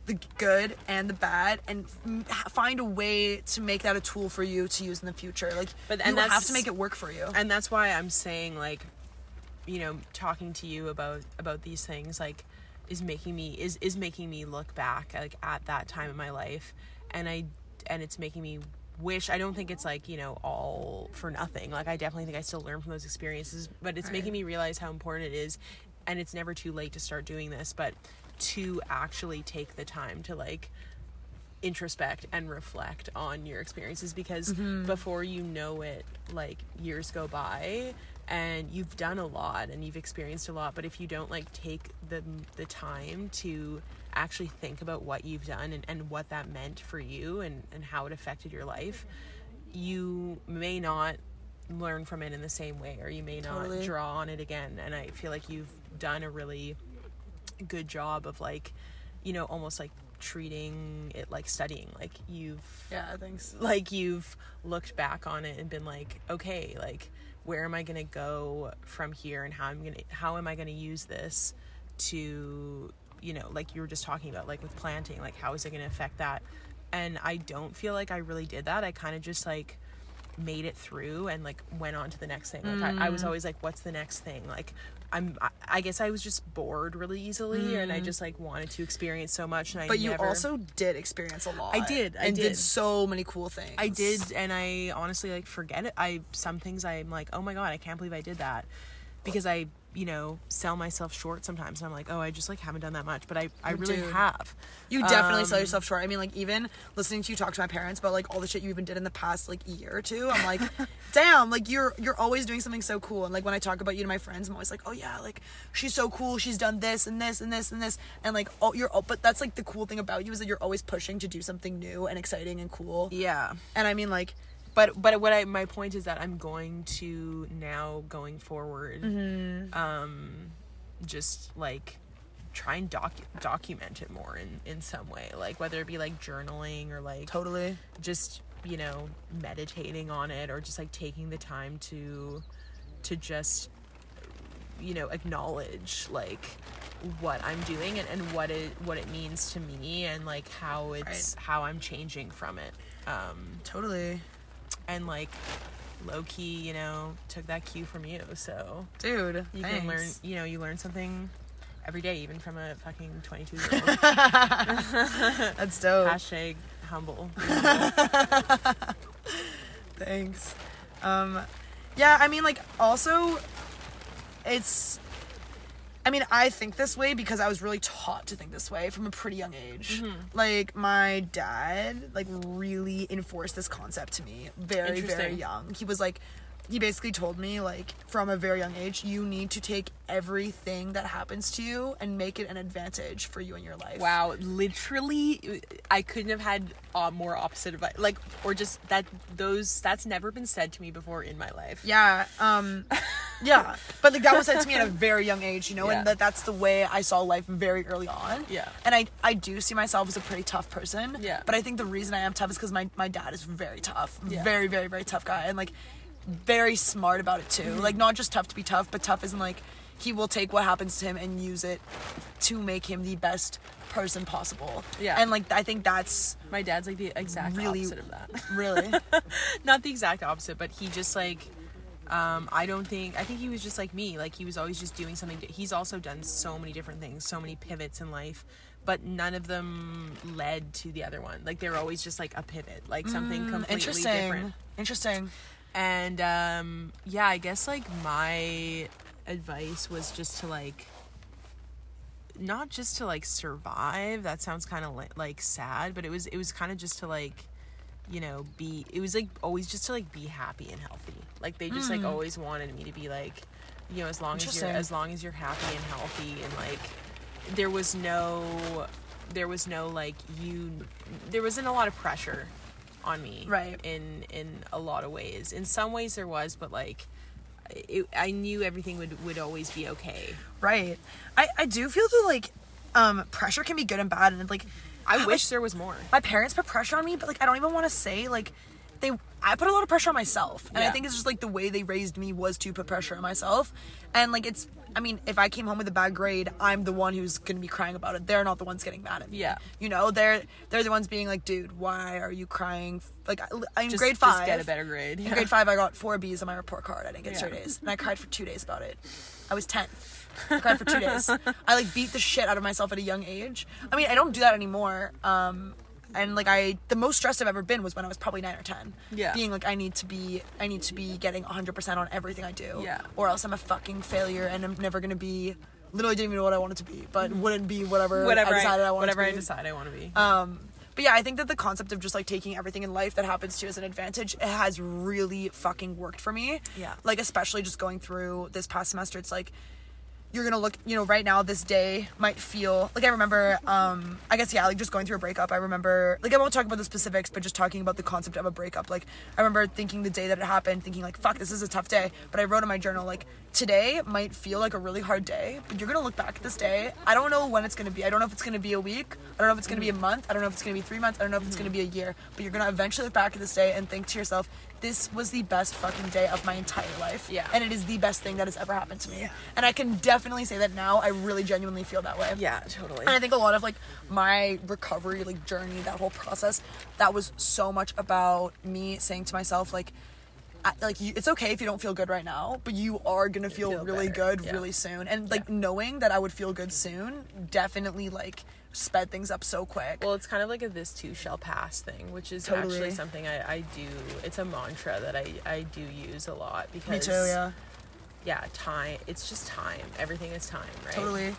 the good and the bad, and f- find a way to make that a tool for you to use in the future. Like, But- you and have to make it work for you. and that's why i'm saying like you know talking to you about about these things like is making me is is making me look back like at that time in my life and i and it's making me wish i don't think it's like you know all for nothing. Like i definitely think i still learn from those experiences but it's making me realize how important it is and it's never too late to start doing this but to actually take the time to like introspect and reflect on your experiences because mm-hmm. before you know it like years go by and you've done a lot and you've experienced a lot but if you don't like take the the time to actually think about what you've done and, and what that meant for you and, and how it affected your life you may not learn from it in the same way or you may not Totally. draw on it again and i feel like you've done a really good job of like you know almost like treating it like studying like you've yeah, thanks. like you've looked back on it and been like okay like where am i going to go from here and how i'm going to how am i going to use this to you know like you were just talking about like with planting like how is it going to affect that and i don't feel like i really did that i kind of just like made it through and like went on to the next thing like I, I Mm. was always like what's the next thing like i'm I, I guess i was just bored really easily and i just like wanted to experience so much and i Mm. But you never- also did experience a lot. I did, I and did did. so many cool things. I did, and I honestly like forget it. I some things I'm like, oh my god, I can't believe I did that, because I you know sell myself short sometimes. And I'm like, oh, I just like haven't done that much, but I I really Dude. have. You definitely Um, sell yourself short. I mean, like even listening to you talk to my parents about like all the shit you even did in the past like year or two. I'm like, damn, like you're you're always doing something so cool. And like when I talk about you to my friends, I'm always like, oh yeah, like she's so cool. She's done this and this and this and this. And like oh you're oh, but that's like the cool thing about you is that you're always pushing to do something new and exciting and cool. Yeah, And I mean like but but what I my point is that I'm going to now going forward, Mm-hmm. um, just like try and doc document it more in in some way, like whether it be like journaling or like totally. just you know meditating on it or just like taking the time to to just you know acknowledge like what i'm doing and, and what it what it means to me and like how it's how i'm changing from it um Totally. And like low key you know took that cue from you so Dude. you can learn you know you learn something every day even from a fucking 22 year old That's dope. hashtag humble Thanks. Um, yeah, I mean, like, also, it's. I mean, I think this way because I was really taught to think this way from a pretty young age. Mm-hmm. Like, my dad, like, really enforced this concept to me very, very young. He was like, he basically told me, like, from a very young age, you need to take everything that happens to you and make it an advantage for you in your life. Wow, literally, I couldn't have had uh, more opposite advice. Like, or just that those that's never been said to me before in my life. Yeah, um, yeah, but like that was said to me at a very young age, you know, Yeah. and that that's the way I saw life very early on. Yeah. and I I do see myself as a pretty tough person. Yeah. but I think the reason I am tough is because my my dad is very tough, Yeah. very very very tough guy, and like very smart about it too. Like not just tough to be tough, but tough isn't like he will take what happens to him and use it to make him the best person possible. Yeah. and like I think that's My dad's like the exact Really- opposite of that. really Not the exact opposite, but he just like um I don't think I think he was just like me. Like he was always just doing something. He's also done so many different things, so many pivots in life, but none of them led to the other one. Like they're always just like a pivot, like something completely interesting. different. Interesting. And um yeah, I guess like my advice was just to like not just to like survive. That sounds kind of like, like sad, but it was it was kind of just to like you know, be it was like always just to like be happy and healthy. Like they just like always wanted me to be like you know, as long as you're as long as you're happy and healthy and like there was no there was no like you there wasn't a lot of pressure on me Right. in in a lot of ways in some ways there was but like it, i knew everything would would always be okay Right. I I do feel that like um pressure can be good and bad and like i like, wish there was more my parents put pressure on me, but like I don't even want to say like they I put a lot of pressure on myself. And I think it's just like the way they raised me was to put pressure on myself. And like it's I mean, if I came home with a bad grade, I'm the one who's going to be crying about it. They're not the ones getting mad at me. Yeah. You know, they're they're the ones being like, "Dude, why are you crying?" Like I- in just, grade 5. just get a better grade In grade 5 I got 4 Bs on my report card. I didn't get Yeah. straight A's. And I cried for 2 days about it. I was 10. I cried for 2 days. I like beat the shit out of myself at a young age. I mean, I don't do that anymore. Um and like I the most stressed I've ever been was when I was probably 9 or 10. Yeah. Being like I need to be I need to be getting 100% on everything I do Yeah. or else I'm a fucking failure and I'm never to be literally didn't even know what I wanted to be, but wouldn't be whatever, whatever I decided I, wanted whatever to i decide i want to be Um, but yeah, I think that the concept of just like taking everything in life that happens to you as an advantage it has really fucking worked for me. Yeah. Like especially just going through this past semester, it's like you're gonna look, you know, right now this day might feel like I remember. Um, I guess yeah, like just going through a breakup. I remember like I won't talk about the specifics, but just talking about the concept of a breakup. Like I remember thinking the day that it happened, thinking like, fuck, this is a tough day. But I wrote in my journal like today might feel like a really hard day, but you're gonna look back at this day. I don't know when it's gonna be. I don't know if it's gonna be a week. I don't know if it's gonna be a month. I don't know if it's gonna be three months. I don't know if it's gonna be a year. But you're gonna eventually look back at this day and think to yourself, this was the best fucking day of my entire life. Yeah. And it is the best thing that has ever happened to me. Yeah. And I can definitely say that now. I really genuinely feel that way. yeah totally And I think a lot of like my recovery like journey, that whole process, that was so much about me saying to myself like I, like you, it's okay if you don't feel good right now, but you are gonna feel, Feel really better, good yeah. really soon. And like knowing that I would feel good soon definitely like sped things up so quick. Well, it's kind of like a this too shall pass thing, which is Totally. actually something I, I do. It's a mantra that I, I do use a lot because me too, yeah, yeah, time. It's just time. Everything is time, right? totally.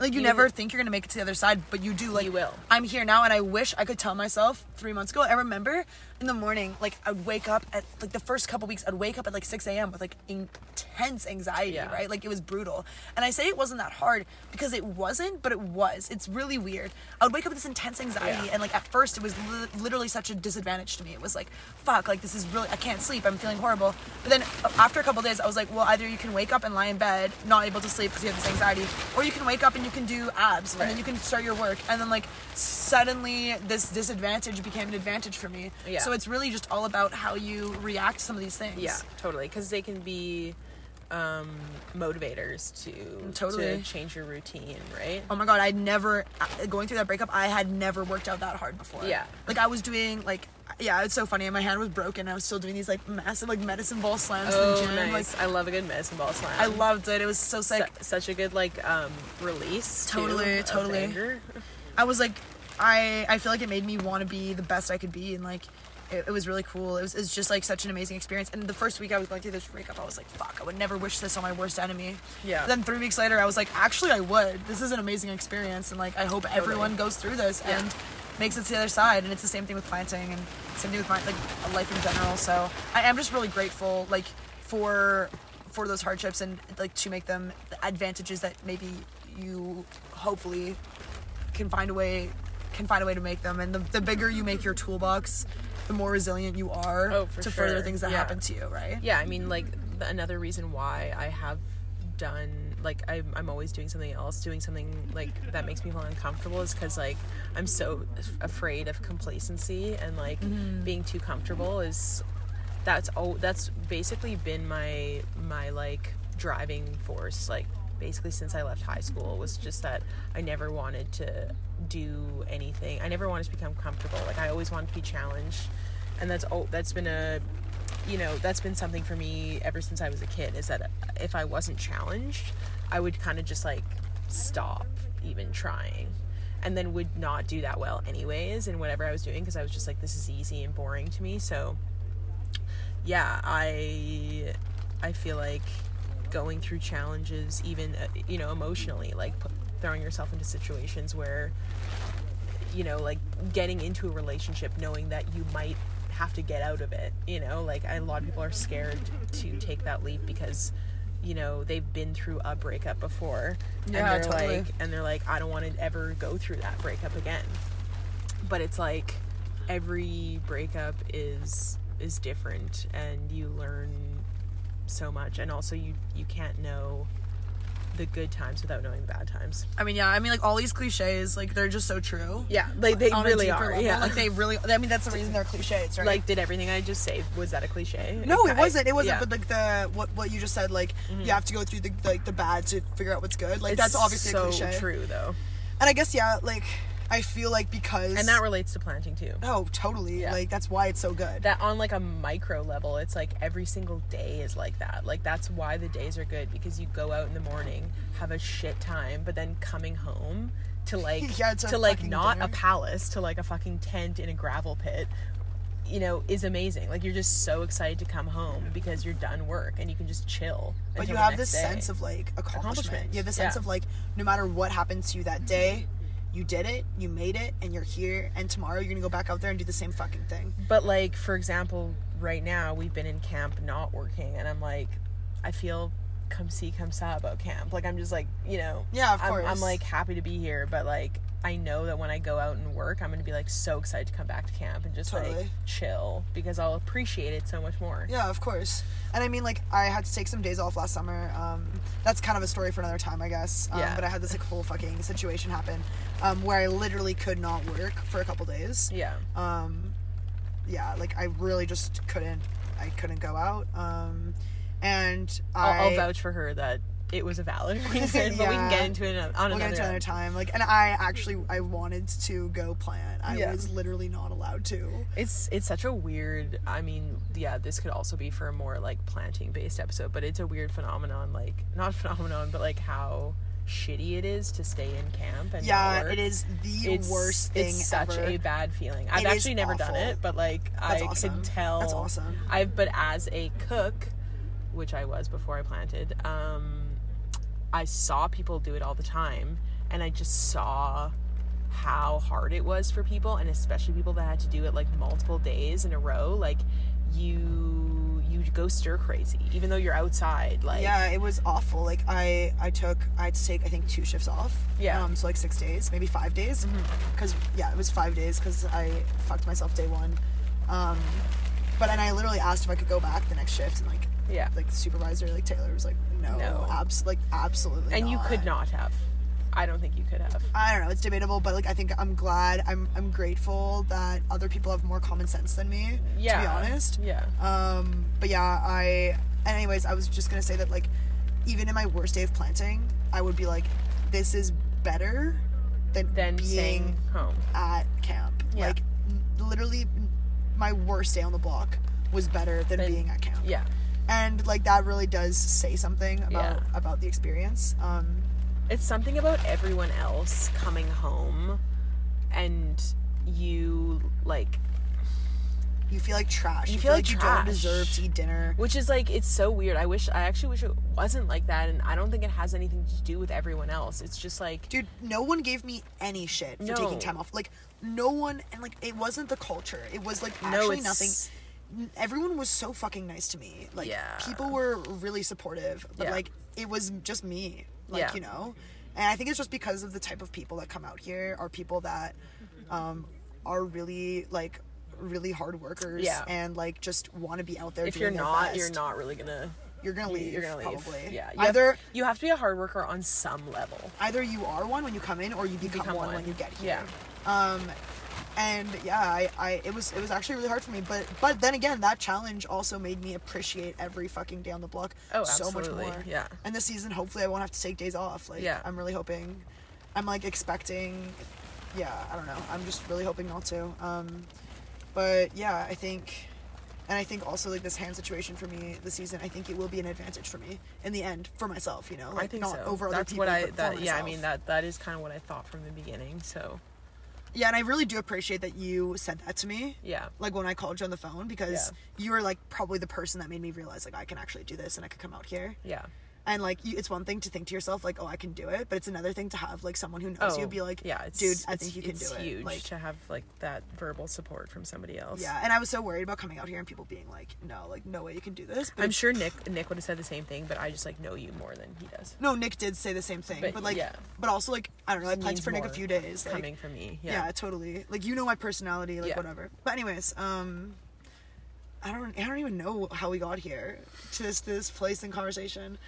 Like you You- never think you're gonna make it to the other side, but you do. Like You will. I'm here now, and I wish I could tell myself three months ago. I remember in the morning, like I'd wake up at like the first couple weeks, I'd wake up at like 6 a.m. with like intense anxiety, Yeah. right? Like it was brutal. And I say it wasn't that hard because it wasn't, but it was. It's really weird. I would wake up with this intense anxiety, Yeah. and like at first, it was li- literally such a disadvantage to me. It was like, fuck, like this is really, I can't sleep. I'm feeling horrible. But then uh, after a couple days, I was like, well, either you can wake up and lie in bed, not able to sleep because you have this anxiety, or you can wake up and you can do abs, and then you can start your work. And then like suddenly, this disadvantage became an advantage for me. Yeah. So it's really just all about how you react to some of these things. Yeah, totally. Because they can be um, motivators to Totally. to change your routine, right? Oh my god, I'd never uh, going through that breakup. I had never worked out that hard before. Yeah. like I was doing like yeah, it's so funny. My hand was broken. I was still doing these like massive like medicine ball slams in Oh, the gym. nice. Like I love a good medicine ball slam. I loved it. It was so sick. such a good like um, release. too, Totally, of totally. anger. I was like, I I feel like it made me want to be the best I could be, and like. It, it was really cool. It was, it was just like such an amazing experience. And the first week I was going through this breakup, I was like, "Fuck! I would never wish this on my worst enemy." Yeah. Then three weeks later, I was like, "Actually, I would. This is an amazing experience, and like I hope everyone goes through this Yeah. and makes it to the other side." And it's the same thing with planting, and same thing with my like life in general. So I am just really grateful, like for for those hardships and like to make them the advantages that maybe you hopefully can find a way can find a way to make them and the, the bigger you make your toolbox the more resilient you are Oh, to further things that Yeah. happen to you right? Yeah i mean like th- another reason why i have done like I'm, I'm always doing something else doing something like that makes me feel uncomfortable is because like i'm so af- afraid of complacency and like mm-hmm. being too comfortable is that's all that's basically been my my like driving force like basically since i left high school was just that i never wanted to do anything. I never wanted to become comfortable. Like i always wanted to be challenged. And that's oh that's been a you know that's been something for me ever since i was a kid is that if i wasn't challenged i would kind of just like stop even trying and then would not do that well anyways in whatever i was doing because i was just like this is easy and boring to me. So yeah, I I feel like going through challenges, even uh, you know emotionally, like throwing yourself into situations where you know, like getting into a relationship, knowing that you might have to get out of it. You know, like a lot of people are scared to take that leap because you know they've been through a breakup before Yeah, and they're totally. like and they're like i don't want to ever go through that breakup again but it's like every breakup is is different and you learn so much and also you you can't know the good times without knowing the bad times I mean, yeah, I mean, like all these cliches, like they're just so true. yeah like they really are level, yeah Like they really. I mean, that's the reason they're cliches, right? like did everything i just say was that a cliche No, it I- wasn't. It wasn't. yeah. Mm-hmm. But like the what what you just said, like you have to go through the like the bad to figure out what's good. Like It's that's obviously so a cliche. true though And I guess yeah, like I feel like because and that relates to planting too oh totally Yeah. like that's why it's so good. that on like a micro level it's like every single day is like that like that's why the days are good because you go out in the morning have a shit time but then coming home to like Yeah, to like not a palace to like a fucking tent in a gravel pit you know is amazing like you're just so excited to come home because you're done work and you can just chill but you have this day. sense of like accomplishment. Accomplishment, You have the sense yeah. of like no matter what happens to you that day, you did it, you made it, and you're here. And tomorrow you're gonna go back out there and do the same fucking thing. But like for example, right now we've been in camp not working, and I'm like, I feel come see come saw about camp. Like I'm just like you know, Yeah, of I'm, I'm like happy to be here, but like I know that when I go out and work, I'm gonna be like so excited to come back to camp and just like chill because I'll appreciate it so much more. Yeah, of course. And I mean, like, I had to take some days off last summer. Um, that's kind of a story for another time, I guess. Um, Yeah. But I had this like whole fucking situation happen um, where I literally could not work for a couple days. Yeah. Um, yeah, like I really just couldn't. I couldn't go out. Um, and I. I'll, I'll vouch for her that it was a valid reason, but we can get into it on another. into another time. Like, and I actually I wanted to go plant. I Yeah. was literally not allowed to. It's it's such a weird. I mean, yeah, this could also be for a more like planting based episode, but it's a weird phenomenon. Like not phenomenon, but like how shitty it is to stay in camp and Yeah, it is the It's, worst thing it's such ever. a bad feeling. I've It actually never done it, but like That's I awesome. could tell. That's awesome. I've but as a cook, which I was before I planted, um, I saw people do it all the time, and I just saw how hard it was for people, and especially people that had to do it like multiple days in a row. Like you, you go stir crazy, even though you're outside. Like yeah it was awful like i i took i had to take i think two shifts off Yeah. Mm-hmm. um so like six days maybe five days because yeah it was five days because i fucked myself day one um but and i literally asked if i could go back the next shift and like yeah. like the supervisor like taylor was like no, No. abs like absolutely and you could not have. I don't think you could have. I don't know. It's debatable, but like I think I'm glad. I'm I'm grateful that other people have more common sense than me. Yeah. To be honest. Yeah. Um, but yeah, I. And anyways, I was just gonna say that like, even in my worst day of planting, I would be like, this is better than Then being staying home. at camp. Yeah. Like, literally, my worst day on the block was better than being at camp. Yeah. And like that really does say something about Yeah. about the experience. Um, It's something about everyone else coming home and you like you feel like trash. You You, feel feel like like, you don't deserve to eat dinner. which is like it's so weird. I wish I actually wish it wasn't like that and I don't think it has anything to do with everyone else. It's just like Dude, no one gave me any shit for No. taking time off. Like, no one, and like, it wasn't the culture. It was like actually it's nothing. Everyone was so fucking nice to me. Like, Yeah. people were really supportive, but Yeah. like, it was just me. Like, Yeah. you know? And I think it's just because of the type of people that come out here are people that um, are really, like, really hard workers Yeah. and like just want to be out there if you're not, best. you're not really gonna you're gonna leave you're gonna leave. probably Yeah. You have- either you have to be a hard worker on some level. either you are one when you come in or you become, become one, one. when you get here. Yeah. Um and yeah, I, I it was it was actually really hard for me, but but then again, that challenge also made me appreciate every fucking day on the block Oh, so much more. Yeah. And this season, hopefully, I won't have to take days off. Like, Yeah. I'm really hoping. I'm like expecting. Yeah, I don't know. I'm just really hoping not to. Um, but yeah, I think, and I think also like this hand situation for me this season, I think it will be an advantage for me in the end for myself. You know, like I think not so. over other people. That's what I that yeah, I mean that that is kind of what I thought from the beginning. So Yeah, and I really do appreciate that you said that to me. Yeah. Like when I called you on the phone because you were like probably the person that made me realize like I can actually do this and I could come out here. Yeah. And like you, it's one thing to think to yourself like, oh, I can do it, but it's another thing to have like someone who knows you be like, Oh, yeah, it's, dude, I think you can do it. It's huge Like, to have like that verbal support from somebody else. yeah, and I was so worried about coming out here and people being like, no, like no way you can do this. But I'm sure Nick Nick would have said the same thing, but I just like know you more than he does. No, Nick did say the same thing, but, But, like, yeah. but also like I don't know. I pledged Means for Nick a few days. Like, Coming from me. yeah. Yeah. totally. Like you know my personality, like Yeah. whatever. But anyways, um, I don't, I don't even know how we got here to this this place in conversation,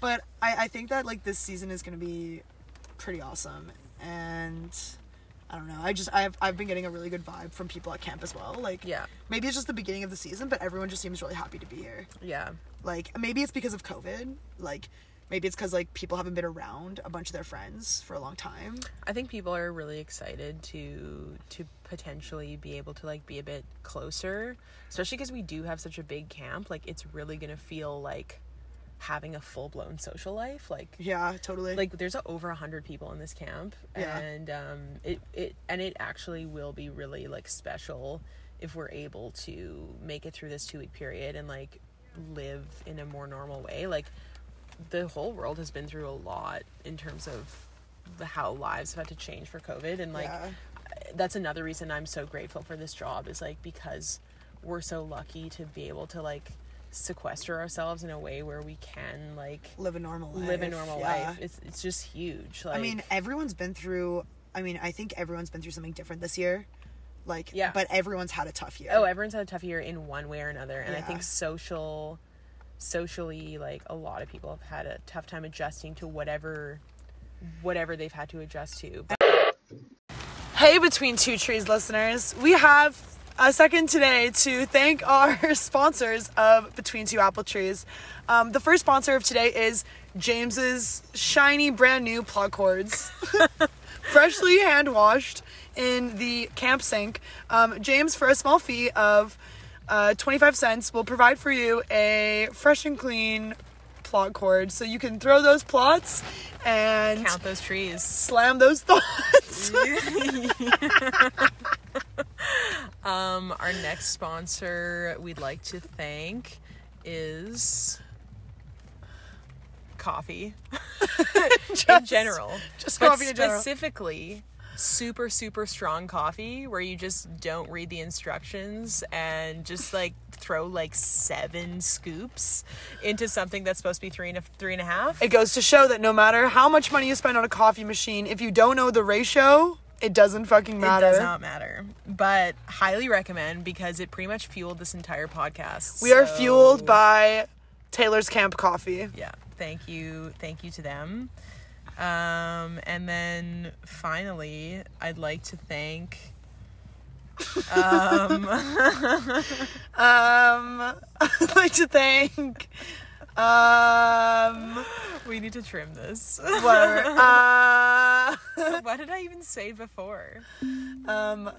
but I I think that like this season is gonna be pretty awesome, and I don't know. I just I've I've been getting a really good vibe from people at camp as well. Like Yeah. maybe it's just the beginning of the season, but everyone just seems really happy to be here. Yeah. Like maybe it's because of COVID. Like maybe it's because like people haven't been around a bunch of their friends for a long time. I think people are really excited to to potentially be able to like be a bit closer, especially because we do have such a big camp. Like it's really gonna feel like having a full blown social life. Like Yeah, totally. like there's over a hundred people in this camp, Yeah. and um, it it and it actually will be really like special if we're able to make it through this two week period and like live in a more normal way. Like the whole world has been through a lot in terms of the how lives have had to change for COVID, and like Yeah. that's another reason I'm so grateful for this job is like because we're so lucky to be able to like sequester ourselves in a way where we can like live a normal life. live a normal yeah. life. It's it's just huge. Like I mean, everyone's been through. I mean, I think everyone's been through something different this year. Like, Yeah. But everyone's had a tough year. oh, everyone's had a tough year in one way or another, and I think social, socially, like a lot of people have had a tough time adjusting to whatever, whatever they've had to adjust to. But Hey, Between Two Trees listeners, we have a second today to thank our sponsors of Between Two Apple Trees. Um, the first sponsor of today is James's shiny brand new plot cords, freshly hand washed in the camp sink. Um, James, for a small fee of uh, 25 cents, will provide for you a fresh and clean plot cord so you can throw those plots and count those trees. slam those thoughts. Um, our next sponsor we'd like to thank is coffee in general. just but coffee in general. specifically super super strong coffee where you just don't read the instructions and just like throw like seven scoops into something that's supposed to be three and a three and a half. It goes to show that no matter how much money you spend on a coffee machine, if you don't know the ratio, it doesn't fucking matter. It does not matter, but highly recommend because it pretty much fueled this entire podcast. we are fueled by Taylor's Camp Coffee. yeah thank you thank you to them um and then finally i'd like to thank um Um, I'd like to thank. Um, we need to trim this whatever. Uh, what did i even say before um,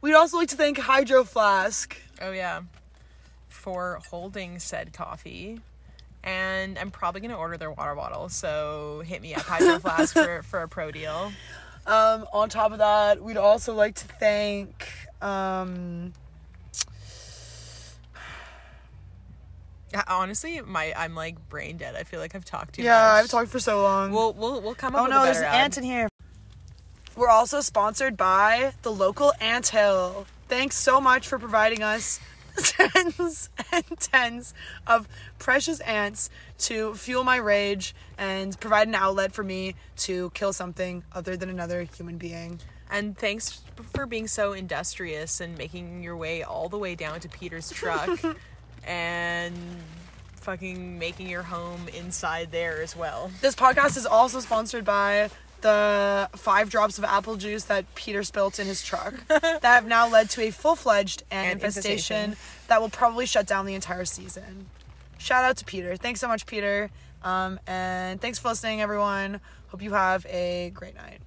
we'd also like to thank Hydro Flask. oh yeah for holding said coffee and i'm probably going to order their water bottle so hit me up hydro flask for, for a pro deal Um, on top of that, we'd also like to thank. Um, honestly my i'm like brain dead i feel like i've talked too yeah, much I've talked for so long. We'll we'll we'll come up Oh no, there's an ad. ant in here. We're also sponsored by the local ant hill. Thanks so much for providing us tens and tens of precious ants to fuel my rage and provide an outlet for me to kill something other than another human being. And thanks for being so industrious and making your way all the way down to Peter's truck and fucking making your home inside there as well. This podcast is also sponsored by the five drops of apple juice that Peter spilt in his truck that have now led to a full fledged ant infestation, infestation. that will probably shut down the entire season. Shout out to Peter. Thanks so much, Peter. Um, and thanks for listening, everyone. Hope you have a great night.